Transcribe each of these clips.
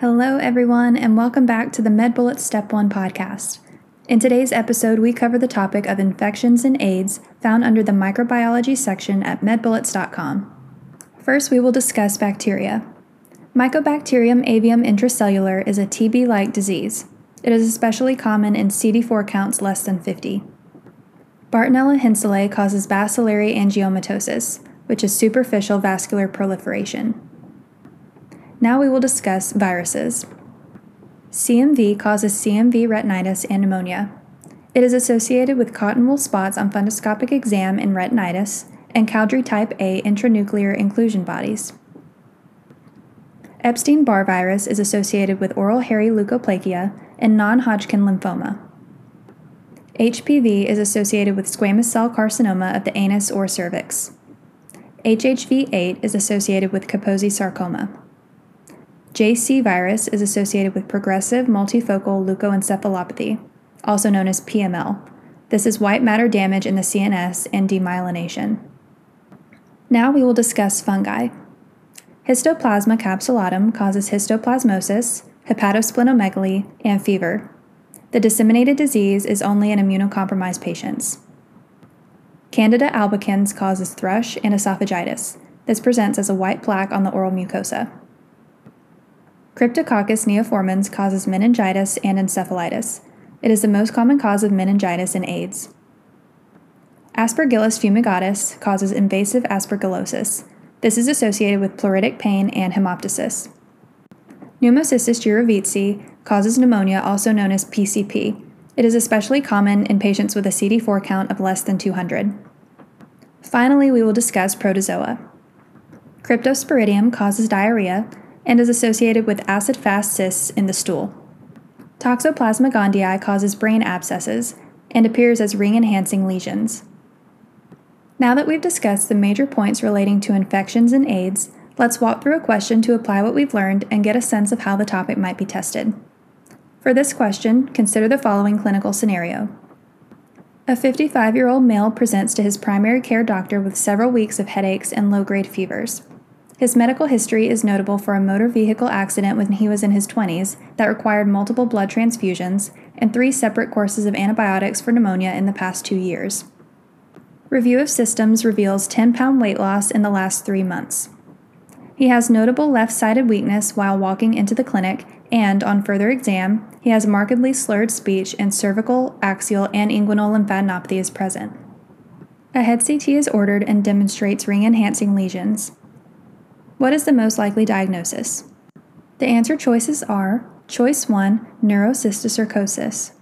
Hello, everyone, and welcome back to the MedBullets Step 1 podcast. In today's episode, we cover the topic of infections and AIDS found under the microbiology section at medbullets.com. First, we will discuss bacteria. Mycobacterium avium intracellular is a TB like disease. It is especially common in CD4 counts less than 50. Bartonella henselae causes bacillary angiomatosis, which is superficial vascular proliferation. Now we will discuss viruses. CMV causes CMV retinitis and pneumonia. It is associated with cotton wool spots on fundoscopic exam in retinitis and Cowdry type A intranuclear inclusion bodies. Epstein Barr virus is associated with oral hairy leukoplakia and non Hodgkin lymphoma. HPV is associated with squamous cell carcinoma of the anus or cervix. HHV 8 is associated with Kaposi sarcoma. JC virus is associated with progressive multifocal leukoencephalopathy, also known as PML. This is white matter damage in the CNS and demyelination. Now we will discuss fungi. Histoplasma capsulatum causes histoplasmosis, hepatosplenomegaly, and fever. The disseminated disease is only in immunocompromised patients. Candida albicans causes thrush and esophagitis. This presents as a white plaque on the oral mucosa. Cryptococcus neoformans causes meningitis and encephalitis. It is the most common cause of meningitis and AIDS. Aspergillus fumigatus causes invasive aspergillosis. This is associated with pleuritic pain and hemoptysis. Pneumocystis jirovecii causes pneumonia, also known as PCP. It is especially common in patients with a CD4 count of less than 200. Finally, we will discuss protozoa. Cryptosporidium causes diarrhea, and is associated with acid fast cysts in the stool. Toxoplasma gondii causes brain abscesses and appears as ring enhancing lesions. Now that we've discussed the major points relating to infections and AIDS, let's walk through a question to apply what we've learned and get a sense of how the topic might be tested. For this question, consider the following clinical scenario. A 55 year old male presents to his primary care doctor with several weeks of headaches and low grade fevers. His medical history is notable for a motor vehicle accident when he was in his 20s that required multiple blood transfusions and three separate courses of antibiotics for pneumonia in the past two years. Review of systems reveals 10 pound weight loss in the last three months. He has notable left sided weakness while walking into the clinic, and on further exam, he has markedly slurred speech and cervical, axial, and inguinal lymphadenopathy is present. A head CT is ordered and demonstrates ring enhancing lesions. What is the most likely diagnosis? The answer choices are Choice 1, neurocysticercosis.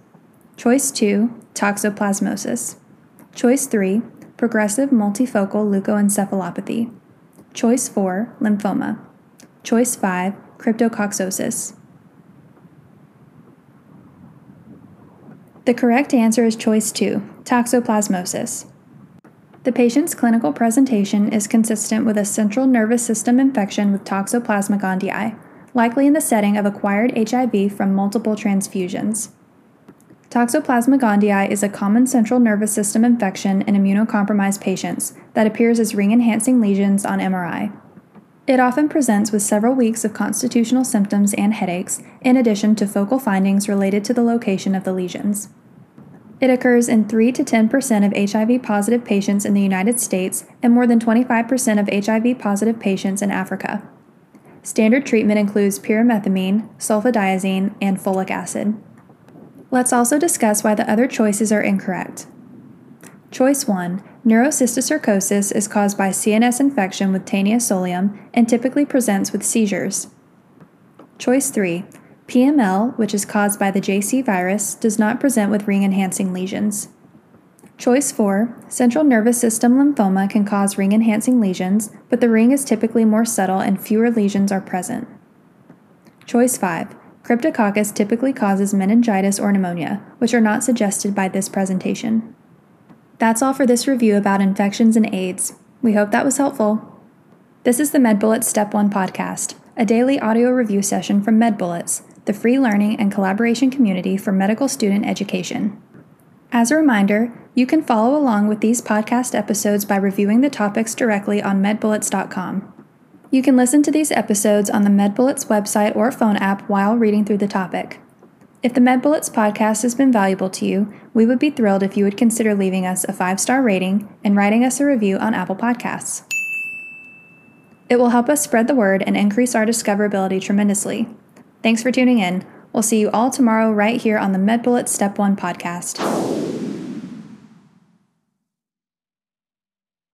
Choice 2, toxoplasmosis. Choice 3, progressive multifocal leukoencephalopathy. Choice 4, lymphoma. Choice 5, cryptococcosis. The correct answer is choice 2, toxoplasmosis. The patient's clinical presentation is consistent with a central nervous system infection with Toxoplasma gondii, likely in the setting of acquired HIV from multiple transfusions. Toxoplasma gondii is a common central nervous system infection in immunocompromised patients that appears as ring enhancing lesions on MRI. It often presents with several weeks of constitutional symptoms and headaches, in addition to focal findings related to the location of the lesions. It occurs in 3 to 10% of HIV positive patients in the United States and more than 25% of HIV positive patients in Africa. Standard treatment includes pyrimethamine, sulfadiazine, and folic acid. Let's also discuss why the other choices are incorrect. Choice 1 Neurocysticercosis is caused by CNS infection with Taenia solium and typically presents with seizures. Choice 3 PML, which is caused by the JC virus, does not present with ring enhancing lesions. Choice 4 Central nervous system lymphoma can cause ring enhancing lesions, but the ring is typically more subtle and fewer lesions are present. Choice 5 Cryptococcus typically causes meningitis or pneumonia, which are not suggested by this presentation. That's all for this review about infections and AIDS. We hope that was helpful. This is the MedBullets Step 1 podcast, a daily audio review session from MedBullets the free learning and collaboration community for medical student education. As a reminder, you can follow along with these podcast episodes by reviewing the topics directly on medbullets.com. You can listen to these episodes on the MedBullets website or phone app while reading through the topic. If the MedBullets podcast has been valuable to you, we would be thrilled if you would consider leaving us a five star rating and writing us a review on Apple Podcasts. It will help us spread the word and increase our discoverability tremendously. Thanks for tuning in. We'll see you all tomorrow right here on the MedBullets Step 1 podcast.